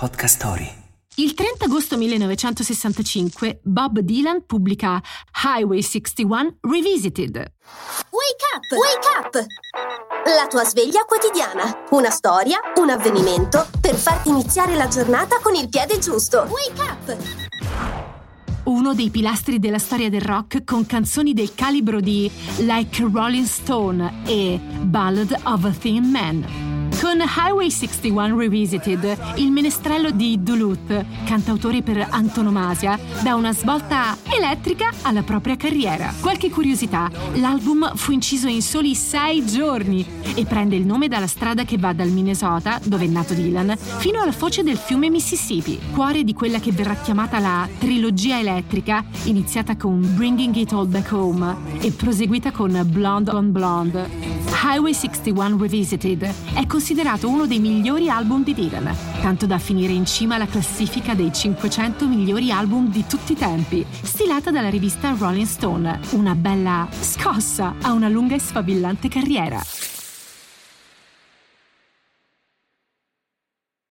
Podcast Story. Il 30 agosto 1965 Bob Dylan pubblica Highway 61 Revisited. Wake up! Wake up! La tua sveglia quotidiana. Una storia, un avvenimento per farti iniziare la giornata con il piede giusto. Wake up! Uno dei pilastri della storia del rock con canzoni del calibro di Like Rolling Stone e Ballad of a Thin Man. Con Highway 61 Revisited, il menestrello di Duluth, cantautore per antonomasia, dà una svolta elettrica alla propria carriera. Qualche curiosità, l'album fu inciso in soli sei giorni e prende il nome dalla strada che va dal Minnesota, dove è nato Dylan, fino alla foce del fiume Mississippi, cuore di quella che verrà chiamata la trilogia elettrica, iniziata con Bringing It All Back Home e proseguita con Blonde on Blonde. Highway 61 Revisited è considerato uno dei migliori album di Dylan, tanto da finire in cima alla classifica dei 500 migliori album di tutti i tempi, stilata dalla rivista Rolling Stone, una bella scossa a una lunga e sfavillante carriera.